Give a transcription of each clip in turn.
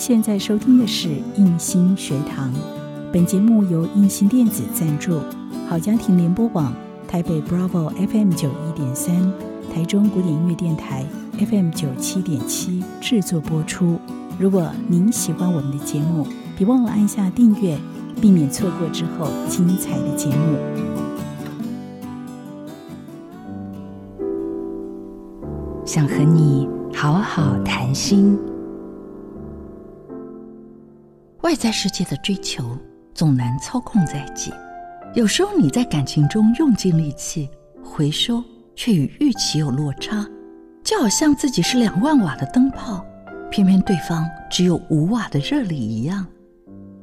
现在收听的是印心学堂，本节目由印心电子赞助，好家庭联播网台北 Bravo FM 九一点三，台中古典音乐电台 FM 九七点七制作播出。如果您喜欢我们的节目，别忘了按下订阅，避免错过之后精彩的节目。想和你好好谈心。外在世界的追求总难操控在即，有时候你在感情中用尽力气，回收却与预期有落差，就好像自己是两万瓦的灯泡，偏偏对方只有五瓦的热力一样。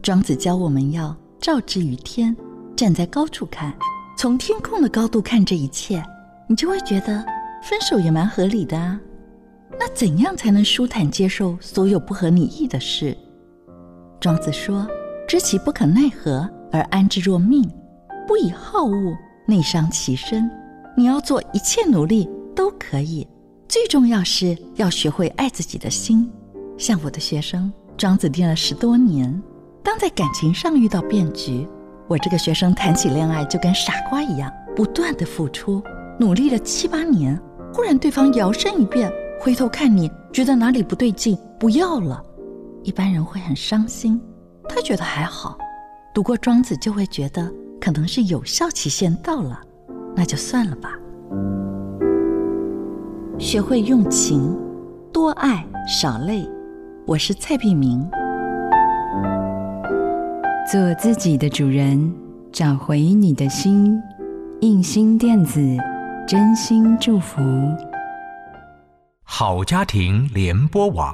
庄子教我们要照之于天，站在高处看，从天空的高度看这一切，你就会觉得分手也蛮合理的啊。那怎样才能舒坦接受所有不合你意的事？庄子说：“知其不可奈何而安之若命，不以好恶内伤其身。你要做一切努力都可以，最重要是要学会爱自己的心。像我的学生庄子定了十多年，当在感情上遇到变局，我这个学生谈起恋爱就跟傻瓜一样，不断的付出，努力了七八年，忽然对方摇身一变，回头看你，觉得哪里不对劲，不要了。”一般人会很伤心，他觉得还好；读过庄子就会觉得可能是有效期限到了，那就算了吧。学会用情，多爱少累。我是蔡碧明。做自己的主人，找回你的心。印心电子，真心祝福。好家庭联播网。